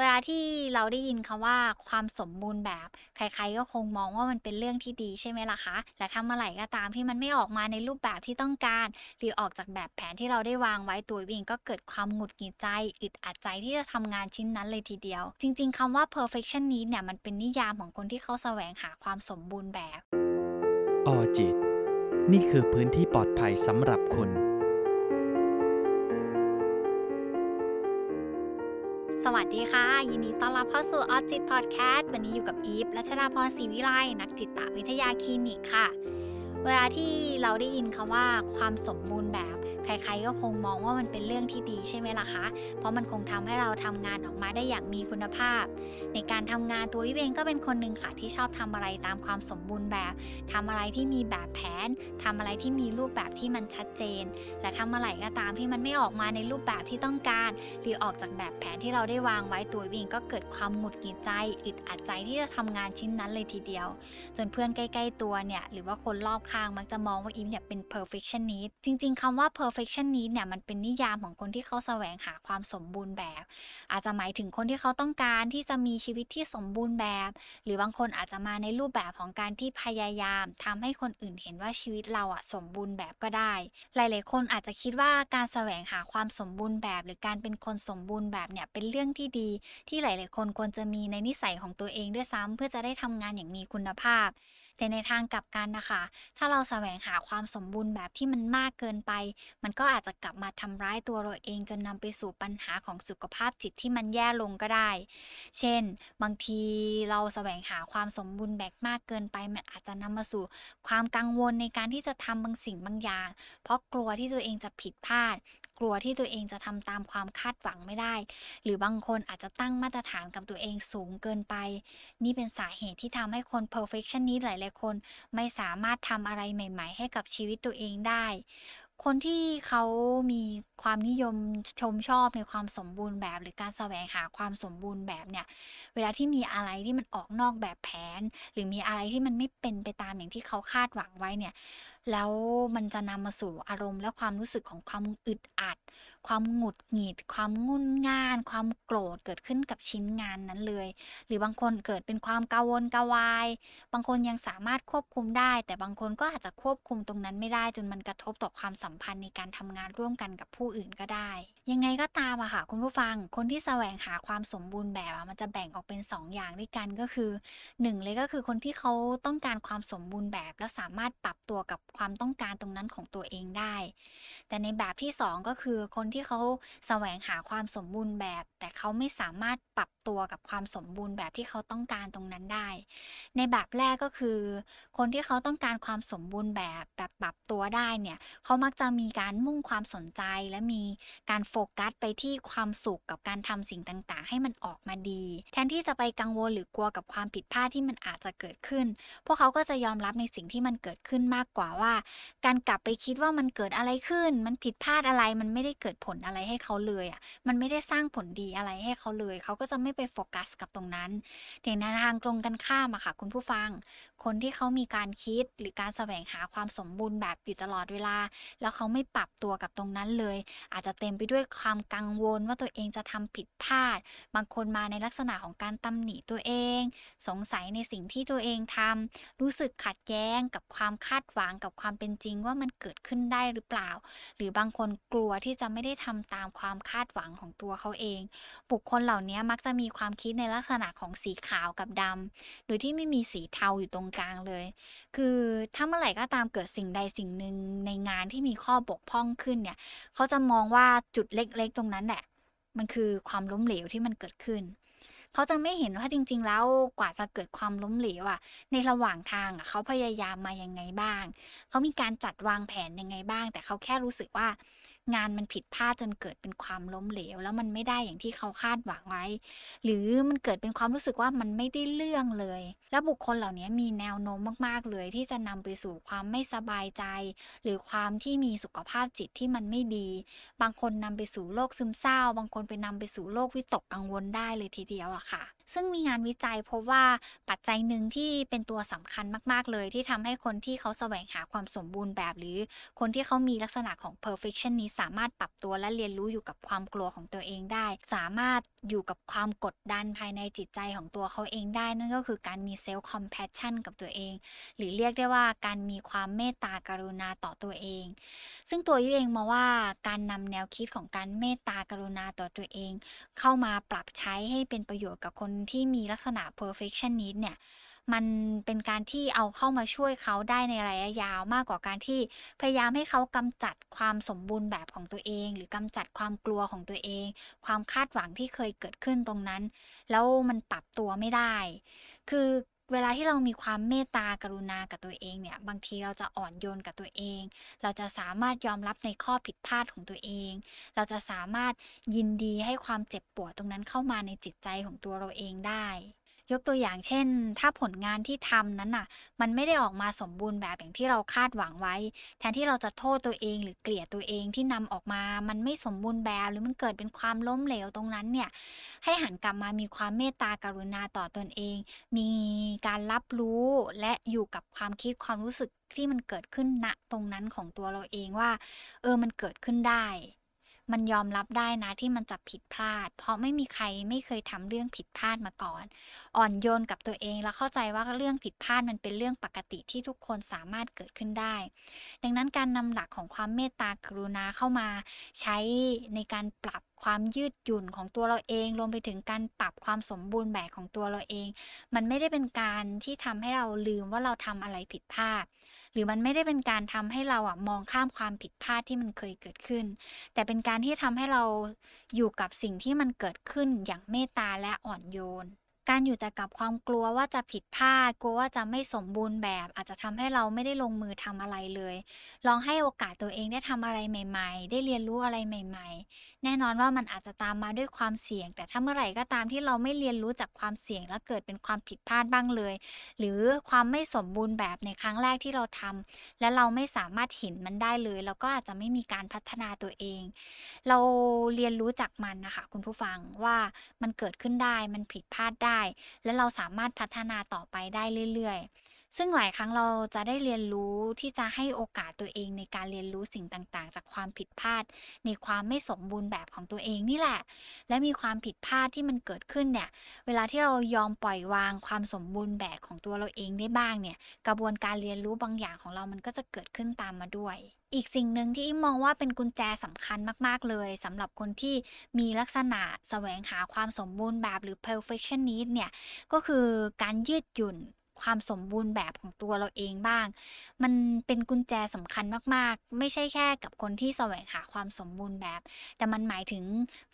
เวลาที่เราได้ยินคำว่าความสมบูรณ์แบบ ใครๆก็คงมองว่ามันเป็นเรื่องที่ดีใช่ไหมล่ะคะ และถ้าเมื่อไหร่ก็ตามที่มันไม่ออกมาในรูปแบบที่ต้องการ หรือออกจากแบบแผนที่เราได้วางไว้ตัวเองก็เกิดความหงุดหงิดใจอึดอัดใจที่จะทำงานชิ้นนั้นเลยทีเดียว จริง ๆคำว่า perfectionist เนี่ยมันเป็นนิยามของคนที่เขาแสวงหาความสมบูรณ์แบบ ออจิต นี่คือพื้นที่ปลอดภัยสำหรับคุณ สวัสดีค่ะ ยินดีต้อนรับเข้าสู่ออจิตพอดแคสต์วันนี้อยู่กับอีฟรัชดาพรศรีวิไลนักจิตวิทยาคลินิกค่ะ เวลาที่เราได้ยินคำว่าความสมบูรณ์แบบ ใครๆก็คงมองว่ามันเป็นเรื่องที่ดีใช่ไหมล่ะคะ เพราะมันคงทำให้เราทำงานออกมาได้อย่างมีคุณภาพ ในการทำงานตัววิเองก็เป็นคนหนึ่งค่ะที่ชอบทำอะไรตามความสมบูรณ์แบบทำอะไรที่มีแบบแผนทำอะไรที่มีรูปแบบที่มันชัดเจน และทำอะไรก็ตามที่มันไม่ออกมาในรูปแบบที่ต้องการ หรือออกจากแบบแผนที่เราได้วางไว้ตัววิเองก็เกิดความหงุดหงิดใจอึดอัดใจที่จะทำงานชิ้นนั้นเลยทีเดียว จนเพื่อนใกล้ ๆ ตัวเนี่ยหรือว่าคนรอบข้างมักจะมองว่าอิมเนี่ยเป็น perfectionist จริง ๆคำว่า perfect perfectionist เนี่ยมันเป็นนิยามของคนที่เขาแสวงหาความสมบูรณ์แบบ อาจจะหมายถึงคนที่เขาต้องการที่จะมีชีวิตที่สมบูรณ์แบบ หรือบางคนอาจจะมาในรูปแบบของการที่พยายามทำให้คนอื่นเห็นว่าชีวิตเราอะสมบูรณ์แบบก็ได้ หลาย ๆ คนอาจจะคิดว่าการแสวงหาความสมบูรณ์แบบ หรือการเป็นคนสมบูรณ์แบบเนี่ยเป็นเรื่องที่ดี ที่หลาย ๆ คนควรจะมีในนิสัยของตัวเองด้วยซ้ำเพื่อจะได้ทำงานอย่างมีคุณภาพ แต่ในทางกลับกันนะคะ ถ้าเราแสวงหาความสมบูรณ์แบบที่มันมากเกินไป มันก็อาจจะกลับมาทำร้ายตัวเราเองจนนำไปสู่ปัญหาของสุขภาพจิตที่มันแย่ลงก็ได้ เช่น บางทีเราแสวงหาความสมบูรณ์แบบมากเกินไป มันอาจจะนำมาสู่ความกังวลในการที่จะทำบางสิ่งบางอย่าง เพราะกลัวที่ตัวเองจะผิดพลาด กลัวที่ตัวเองจะทำตามความคาดหวังไม่ได้ หรือบางคนอาจจะตั้งมาตรฐานกับตัวเองสูงเกินไป นี่เป็นสาเหตุที่ทำให้คน perfectionist หลาย ๆ คน ไม่สามารถทำอะไรใหม่ ๆ ให้กับชีวิตตัวเองได้ คนที่เขามีความนิยมชมชอบในความสมบูรณ์แบบ หรือการแสวงหาความสมบูรณ์แบบเนี่ย เวลาที่มีอะไรที่มันออกนอกแบบแผน หรือมีอะไรที่มันไม่เป็นไปตามอย่างที่เขาคาดหวังไว้เนี่ยแล้วมันจะนำมาสู่อารมณ์และความรู้สึกของความอึดอัด ความหงุดหงิด ความงุนง่าน ความโกรธเกิดขึ้นกับชิ้นงานนั้นเลย หรือบางคนเกิดเป็นความกังวลกวาย บางคนยังสามารถควบคุมได้ แต่บางคนก็อาจจะควบคุมตรงนั้นไม่ได้จนมันกระทบต่อความสัมพันธ์ในการทำงานร่วมกันกับผู้อื่นก็ได้ ยังไงก็ตามอะค่ะคุณผู้ฟังคนที่แสวงหาความสมบูรณ์แบบอะมันจะแบ่งออกเป็น 2 อย่างด้วยกันก็คือ 1 เลยก็คือคนที่เขาต้องการความสมบูรณ์แบบและสามารถปรับตัวกับความต้องการตรงนั้นของตัวเองได้ แต่ในแบบที่ 2 ก็คือคนที่เขาแสวงหาความสมบูรณ์แบบ แต่เขาไม่สามารถปรับตัวกับความสมบูรณ์แบบที่เขาต้องการตรงนั้นได้ ในแบบแรกก็คือ คนที่เขาต้องการความสมบูรณ์แบบแบบปรับตัวได้เนี่ยเขามักจะมีการมุ่งความสนใจ และมีการโฟกัสไปที่ความสุขกับการทำสิ่งต่างๆ ให้มันออกมาดี แทนที่จะไปกังวลหรือกลัวกับความผิดพลาดที่มันอาจจะเกิดขึ้น พวกเขาก็จะยอมรับในสิ่งที่มันเกิดขึ้นมากกว่าว่า การกลับไปคิดว่ามันเกิดอะไรขึ้น มันผิดพลาดอะไร มันไม่ได้เกิดผลอะไรให้เขาเลยอะ มันไม่ได้สร้างผลดีอะไรให้เขาเลย เขาก็จะไม่ไปโฟกัสกับตรงนั้นแต่ในทางตรงกันข้ามอะค่ะ คุณผู้ฟัง คนที่เขามีการคิดหรือการแสวงหาความสมบูรณ์แบบอยู่ตลอดเวลา แล้วเขาไม่ปรับตัวกับตรงนั้นเลย อาจจะเต็มไปด้วยความกังวลว่าตัวเองจะทำผิดพลาด บางคนมาในลักษณะของการตำหนิตัวเอง สงสัยในสิ่งที่ตัวเองทำรู้สึกขัดแย้งกับความคาดหวังกับความเป็นจริงว่ามันเกิดขึ้นได้หรือเปล่า หรือบางคนกลัวที่จะไม่ได้ทำตามความคาดหวังของตัวเขาเอง บุคคลเหล่านี้มักจะมีความคิดในลักษณะของสีขาวกับดำโดยที่ไม่มีสีเทาอยู่ตรงกลางเลย คือถ้าเมื่อไหร่ก็ตามเกิดสิ่งใดสิ่งหนึ่งในงานที่มีข้อบกพร่องขึ้นเนี่ย เขาจะมองว่าจุดเล็กๆตรงนั้นแหละมันคือความล้มเหลวที่มันเกิดขึ้น เขาจะไม่เห็นว่าจริง ๆ แล้วกว่าจะเกิดความล้มเหลวอะ ในระหว่างทางอะเขาพยายามมายังไงบ้าง เขามีการจัดวางแผนยังไงบ้าง แต่เขาแค่รู้สึกว่า งานมันผิดพลาดจนเกิดเป็นความล้มเหลว แล้วมันไม่ได้อย่างที่เขาคาดหวังไว้ หรือมันเกิดเป็นความรู้สึกว่ามันไม่ได้เรื่องเลย แล้วบุคคลเหล่านี้มีแนวโน้มมากๆเลย ที่จะนำไปสู่ความไม่สบายใจ หรือความที่มีสุขภาพจิตที่มันไม่ดี บางคนนำไปสู่โรคซึมเศร้า บางคนไปนำไปสู่โรควิตกกังวลได้เลยทีเดียวอะค่ะ ซึ่งมีงานวิจัยพบว่าปัจจัยหนึ่งที่เป็นตัวสำคัญมาก ๆ เลยที่ทำให้คนที่เขาแสวงหาความสมบูรณ์แบบ หรือคนที่เขามีลักษณะของ perfectionist สามารถปรับตัวและเรียนรู้อยู่กับความกลัวของตัวเองได้ สามารถอยู่กับความกดดันภายในจิตใจของตัวเขาเองได้ นั่นก็คือการมี self compassion กับตัวเอง หรือเรียกได้ว่าการมีความเมตตากรุณาต่อตัวเอง ซึ่งตัวยุเองมองว่าการนำแนวคิดของการเมตตากรุณาต่อตัวเอง เข้ามาปรับใช้ให้เป็นประโยชน์กับคนที่มีลักษณะ perfectionist เนี่ยมันเป็นการที่เอาเข้ามาช่วยเขาได้ในระยะยาวมากกว่าการที่พยายามให้เขากำจัดความสมบูรณ์แบบของตัวเอง หรือกำจัดความกลัวของตัวเอง ความคาดหวังที่เคยเกิดขึ้นตรงนั้น แล้วมันปรับตัวไม่ได้ คือ เวลาที่เรามีความเมตตากรุณากับตัวเองเนี่ย บางทีเราจะอ่อนโยนกับตัวเอง เราจะสามารถยอมรับในข้อผิดพลาดของตัวเอง เราจะสามารถยินดีให้ความเจ็บปวดตรงนั้นเข้ามาในจิตใจของตัวเราเองได้ ยกตัวอย่างเช่น ถ้าผลงานที่ทำนั้นน่ะ มันไม่ได้ออกมาสมบูรณ์แบบอย่างที่เราคาดหวังไว้ แทนที่เราจะโทษตัวเองหรือเกลียดตัวเองที่นำออกมา มันไม่สมบูรณ์แบบ หรือมันเกิดเป็นความล้มเหลวตรงนั้นเนี่ย ให้หันกลับมามีความเมตตากรุณาต่อตนเอง มีการรับรู้และอยู่กับความคิดความรู้สึกที่มันเกิดขึ้นณตรงนั้นของตัวเราเองว่า เออมันเกิดขึ้นได้ มันยอมรับได้นะที่มันจะผิดพลาด เพราะไม่มีใครไม่เคยทำเรื่องผิดพลาดมาก่อน อ่อนโยนกับตัวเองแล้วเข้าใจว่าเรื่องผิดพลาดมันเป็นเรื่องปกติที่ทุกคนสามารถเกิดขึ้นได้ ดังนั้นการนำหลักของความเมตตากรุณาเข้ามาใช้ในการปรับความยืดหยุ่นของตัวเราเอง รวมไปถึงการปรับความสมบูรณ์แบบของตัวเราเอง มันไม่ได้เป็นการที่ทำให้เราลืมว่าเราทำอะไรผิดพลาด หรือมันไม่ได้เป็นการทำให้เราอะมองข้ามความผิดพลาดที่มันเคยเกิดขึ้น แต่เป็นการที่ทำให้เราอยู่กับสิ่งที่มันเกิดขึ้นอย่างเมตตาและอ่อนโยน การอยู่แต่กับความกลัวว่าจะผิดพลาด กลัวว่าจะไม่สมบูรณ์แบบ อาจจะทำให้เราไม่ได้ลงมือทำอะไรเลย ลองให้โอกาสตัวเองได้ทำอะไรใหม่ ๆ ได้เรียนรู้อะไรใหม่ ๆ แน่นอนว่ามันอาจจะตามมาด้วยความเสี่ยง แต่ถ้าเมื่อไหร่ก็ตามที่เราไม่เรียนรู้จากความเสี่ยง แล้วเกิดเป็นความผิดพลาดบ้างเลย หรือความไม่สมบูรณ์แบบในครั้งแรกที่เราทำและเราไม่สามารถเห็นมันได้เลย เราก็อาจจะไม่มีการพัฒนาตัวเอง เราเรียนรู้จากมันนะคะคุณผู้ฟังว่ามันเกิดขึ้นได้มันผิดพลาดได้และเราสามารถพัฒนาต่อไปได้เรื่อยๆ ซึ่งหลายครั้งเราจะได้เรียนรู้ที่จะให้โอกาสตัวเองในการเรียนรู้สิ่งต่างๆ จากความผิดพลาด ในความไม่สมบูรณ์แบบของตัวเองนี่แหละ และมีความผิดพลาดที่มันเกิดขึ้นเนี่ย เวลาที่เรายอมปล่อยวางความสมบูรณ์แบบของตัวเราเองได้บ้างเนี่ย กระบวนการเรียนรู้บางอย่างของเรามันก็จะเกิดขึ้นตามมาด้วย อีกสิ่งหนึ่งที่อิมมองว่าเป็นกุญแจสำคัญมาก ๆ เลยสำหรับคนที่มีลักษณะแสวงหาความสมบูรณ์แบบหรือ perfectionist เนี่ย ก็คือการยืดหยุ่น ความสมบูรณ์แบบของตัวเราเองบ้าง มันเป็นกุญแจสำคัญมากๆ ไม่ใช่แค่กับคนที่แสวงหาความสมบูรณ์แบบ แต่มันหมายถึง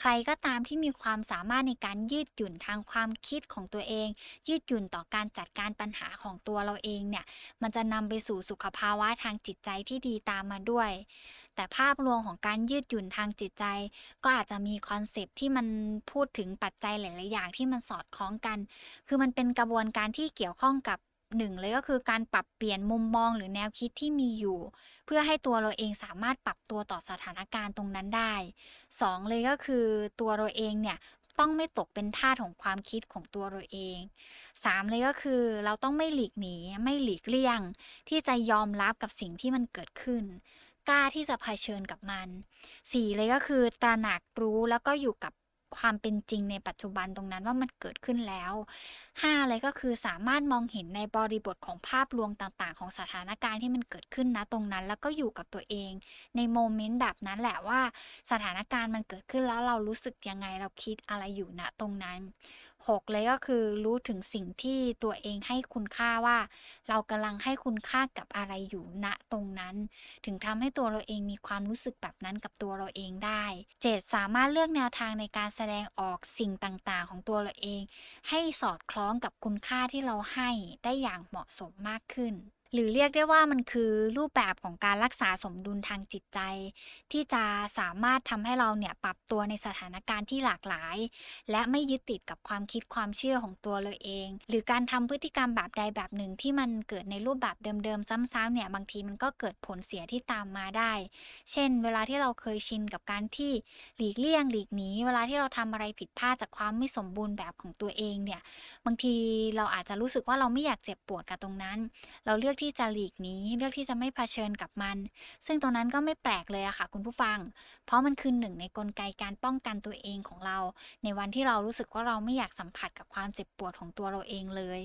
ใครก็ตามที่มีความสามารถในการยืดหยุ่นทางความคิดของตัวเอง ยืดหยุ่นต่อการจัดการปัญหาของตัวเราเองเนี่ยมันจะนำไปสู่สุขภาวะทางจิตใจที่ดีตามมาด้วย แต่ภาพรวมของการยืดหยุ่นทางจิตใจ ก็อาจจะมีคอนเซปที่มันพูดถึงปัจจัยหลาย ๆ อย่างที่มันสอดคล้องกัน คือมันเป็นกระบวนการที่เกี่ยวข้องกับ หนึ่งเลยก็คือการปรับเปลี่ยนมุมมองหรือแนวคิดที่มีอยู่ เพื่อให้ตัวเราเองสามารถปรับตัวต่อสถานการณ์ตรงนั้นได้สองเลยก็คือตัวเราเองเนี่ยต้องไม่ตกเป็นทาสของความคิดของตัวเราเองสามเลยก็คือเราต้องไม่หลีกหนีไม่หลีกเลี่ยง ที่จะยอมรับกับสิ่งที่มันเกิดขึ้น กล้าที่จะเผชิญกับมันสี่เลยก็คือตระหนักรู้แล้วก็อยู่กับ ความเป็นจริงในปัจจุบันตรงนั้นว่ามันเกิดขึ้นแล้ว 5 เลยก็คือสามารถมองเห็นในบริบทของภาพรวมต่างๆ ของสถานการณ์ที่มันเกิดขึ้นนะตรงนั้น แล้วก็อยู่กับตัวเอง ในโมเมนต์แบบนั้นแหละว่าสถานการณ์มันเกิดขึ้นแล้วเรารู้สึกยังไงเราคิดอะไรอยู่ณตรงนั้น 6 เลยก็คือรู้ถึงสิ่งที่ตัวเองให้คุณค่าว่า เรากำลังให้คุณค่ากับอะไรอยู่ณตรงนั้น ถึงทำให้ตัวเราเองมีความรู้สึกแบบนั้นกับตัวเราเองได้ 7 สามารถเลือกแนวทางในการแสดงออกสิ่งต่างๆ ของตัวเราเอง ให้สอดคล้องกับคุณค่าที่เราให้ได้อย่างเหมาะสมมากขึ้น หรือเรียกได้ว่ามันคือรูปแบบของการรักษาสมดุลทางจิตใจ ที่จะสามารถทำให้เราเนี่ยปรับตัวในสถานการณ์ที่หลากหลาย และไม่ยึดติดกับความคิดความเชื่อของตัวเราเอง หรือการทำพฤติกรรมแบบใดแบบหนึ่งที่มันเกิดในรูปแบบเดิมๆซ้ำๆเนี่ยบางทีมันก็เกิดผลเสียที่ตามมาได้ เช่น เวลาที่เราเคยชินกับการที่หลีกเลี่ยงหลีกหนีเวลาที่เราทำอะไรผิดพลาดจากความไม่สมบูรณ์แบบของตัวเองเนี่ยบางทีเราอาจจะรู้สึกว่าเราไม่อยากเจ็บปวดกับตรงนั้น เราเลือกที่ที่จะหลีกหนีเลือกที่จะไม่เผชิญกับมัน ซึ่งตรงนั้นก็ไม่แปลกเลยอะค่ะคุณผู้ฟัง เพราะมันคือหนึ่งในกลไกการป้องกันตัวเองของเรา ในวันที่เรารู้สึกว่าเราไม่อยากสัมผัสกับความเจ็บปวดของตัวเราเองเลย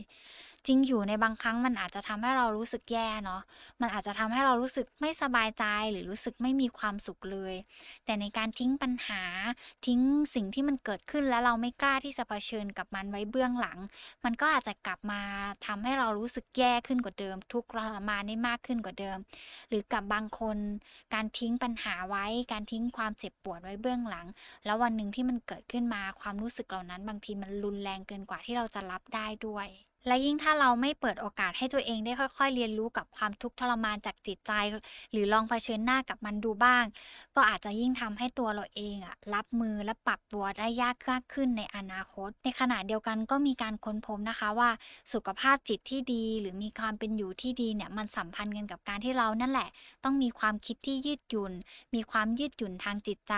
จริงอยู่ในบางครั้งมันอาจจะทำให้เรารู้สึกแย่เนาะ มันอาจจะทำให้เรารู้สึกไม่สบายใจหรือรู้สึกไม่มีความสุขเลย แต่ในการทิ้งปัญหาทิ้งสิ่งที่มันเกิดขึ้นแล้วเราไม่กล้าที่จะเผชิญกับมันไว้เบื้องหลัง มันก็อาจจะกลับมาทำให้เรารู้สึกแย่ขึ้นกว่าเดิม ทุกข์ทรมานได้มากขึ้นกว่าเดิม หรือกับบางคน การทิ้งปัญหาไว้ การทิ้งความเจ็บปวดไว้เบื้องหลัง แล้ววันหนึ่งที่มันเกิดขึ้นมาความรู้สึกเหล่านั้น บางทีมันรุนแรงเกินกว่าที่เราจะรับได้ด้วย และยิ่งถ้าเราไม่เปิดโอกาสให้ตัวเองได้ค่อย ๆ เรียนรู้กับความทุกข์ทรมานจากจิตใจ หรือลองเผชิญหน้ากับมันดูบ้าง ก็อาจจะยิ่งทำให้ตัวเราเองอะรับมือและปรับตัวได้ยากมากขึ้นในอนาคต ในขณะเดียวกันก็มีการค้นพบนะคะว่าสุขภาพจิตที่ดี หรือมีความเป็นอยู่ที่ดีเนี่ยมันสัมพันธ์กันกับการที่เรานั่นแหละ ต้องมีความคิดที่ยืดหยุ่น มีความยืดหยุ่นทางจิตใจ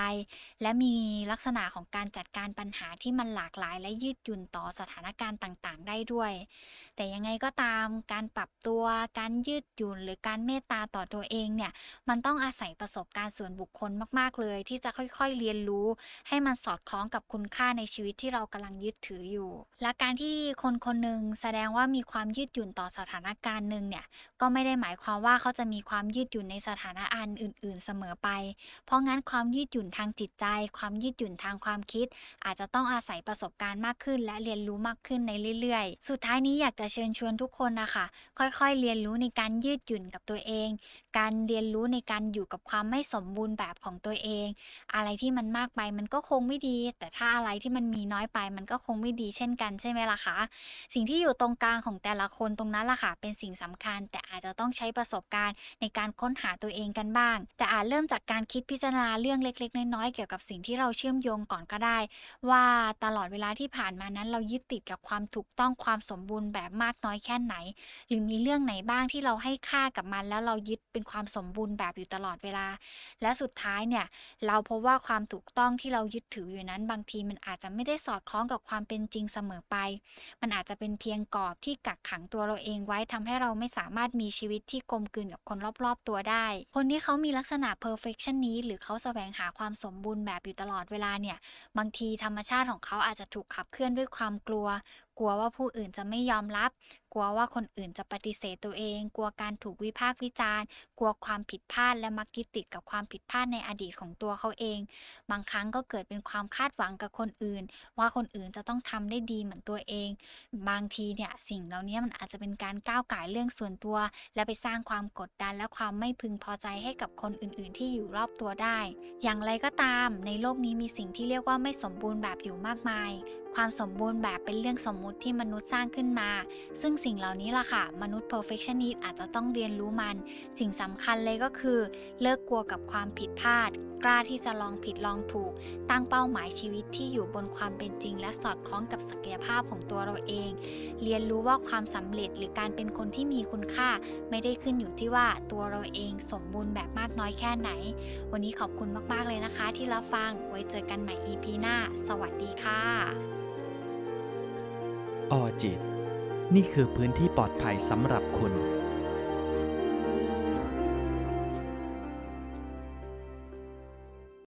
และมีลักษณะของการจัดการปัญหาที่มันหลากหลาย และยืดหยุ่นต่อสถานการณ์ต่างๆ ได้ด้วย แต่ยังไงก็ตามการปรับตัวการยืดหยุ่นหรือการเมตตาต่อตัวเองเนี่ยมันต้องอาศัยประสบการณ์ส่วนบุคคลมากๆเลย ที่จะค่อยๆเรียนรู้ ให้มันสอดคล้องกับคุณค่าในชีวิตที่เรากำลังยึดถืออยู่ และการที่คนคนหนึ่งแสดงว่ามีความยืดหยุ่นต่อสถานการณ์หนึ่งเนี่ยก็ไม่ได้หมายความว่าเขาจะมีความยืดหยุ่นในสถานะอันอื่น ๆ เสมอไป เพราะงั้นความยืดหยุ่นทางจิตใจ ความยืดหยุ่นทางความคิด อาจจะต้องอาศัยประสบการณ์มากขึ้น และเรียนรู้มากขึ้นในเรื่อย ๆ สุดท้ายนี้อยากจะเชิญชวนทุกคนนะคะ ค่อยๆ เรียนรู้ในการยืดหยุ่นกับตัวเอง การเรียนรู้ในการอยู่กับความไม่สมบูรณ์แบบแบบของตัวเอง อะไรที่มันมากไปมันก็คงไม่ดี แต่ถ้าอะไรที่มันมีน้อยไป มันก็คงไม่ดีเช่นกันใช่ไหมล่ะคะ สิ่งที่อยู่ตรงกลางของแต่ละคนตรงนั้นล่ะค่ะเป็นสิ่งสำคัญ แต่อาจจะต้องใช้ประสบการณ์ในการค้นหาตัวเองกันบ้าง แต่อาจเริ่มจากการคิดพิจารณาเรื่องเล็ก ๆ น้อยๆเกี่ยวกับสิ่งที่เราเชื่อมโยงก่อนก็ได้ ว่าตลอดเวลาที่ผ่านมานั้นเรายึดติดกับความถูกต้องความสมบูรณ์แบบมากน้อยแค่ไหน หรือมีเรื่องไหนบ้างที่เราให้ค่ากับมัน แล้วเรายึดเป็นความสมบูรณ์แบบอยู่ตลอดเวลา และสุดท้ายเนี่ย เราพบว่าความถูกต้องที่เรายึดถืออยู่นั้นบางทีมันอาจจะไม่ได้สอดคล้องกับความเป็นจริงเสมอไป มันอาจจะเป็นเพียงกรอบที่กักขังตัวเราเองไว้ทำให้เราไม่สามารถมีชีวิตที่กลมกลืนกับคนรอบๆตัวได้ คนที่เขามีลักษณะ perfectionist หรือเขาแสวงหาความสมบูรณ์แบบอยู่ตลอดเวลาเนี่ย บางทีธรรมชาติของเขาอาจจะถูกขับเคลื่อนด้วยความกลัว กลัวว่าผู้อื่นจะไม่ยอมรับ กลัวว่าคนอื่นจะปฏิเสธตัวเอง กลัวการถูกวิพากษ์วิจารณ์ กลัวความผิดพลาดและมักยึดติดกับความผิดพลาดในอดีตของตัวเขาเอง บางครั้งก็เกิดเป็นความคาดหวังกับคนอื่น ว่าคนอื่นจะต้องทำได้ดีเหมือนตัวเอง บางทีเนี่ยสิ่งเหล่านี้มันอาจจะเป็นการก้าวไก่เรื่องส่วนตัว และไปสร้างความกดดันและความไม่พึงพอใจให้กับคนอื่น ๆ ที่อยู่รอบตัวได้ อย่างไรก็ตาม ในโลกนี้มีสิ่งที่เรียกว่าไม่สมบูรณ์แบบอยู่มากมาย ความสมบูรณ์แบบเป็นเรื่องสมมุติที่มนุษย์สร้างขึ้นมา ซึ่งสิ่งเหล่านี้ล่ะค่ะ มนุษย์ perfectionist อาจจะต้องเรียนรู้มัน สิ่งสำคัญเลยก็คือ เลิกกลัวกับความผิดพลาด กล้าที่จะลองผิดลองถูก ตั้งเป้าหมายชีวิตที่อยู่บนความเป็นจริง และสอดคล้องกับศักยภาพของตัวเราเอง เรียนรู้ว่าความสำเร็จหรือการเป็นคนที่มีคุณค่า ไม่ได้ขึ้นอยู่ที่ว่าตัวเราเองสมบูรณ์แบบมากน้อยแค่ไหน วันนี้ขอบคุณมากๆเลยนะคะ ที่รับฟังไว้เจอกันใหม่ EP หน้า สวัสดีค่ะ อจิต นี่คือพื้นที่ปลอดภัยสำหรับคุณ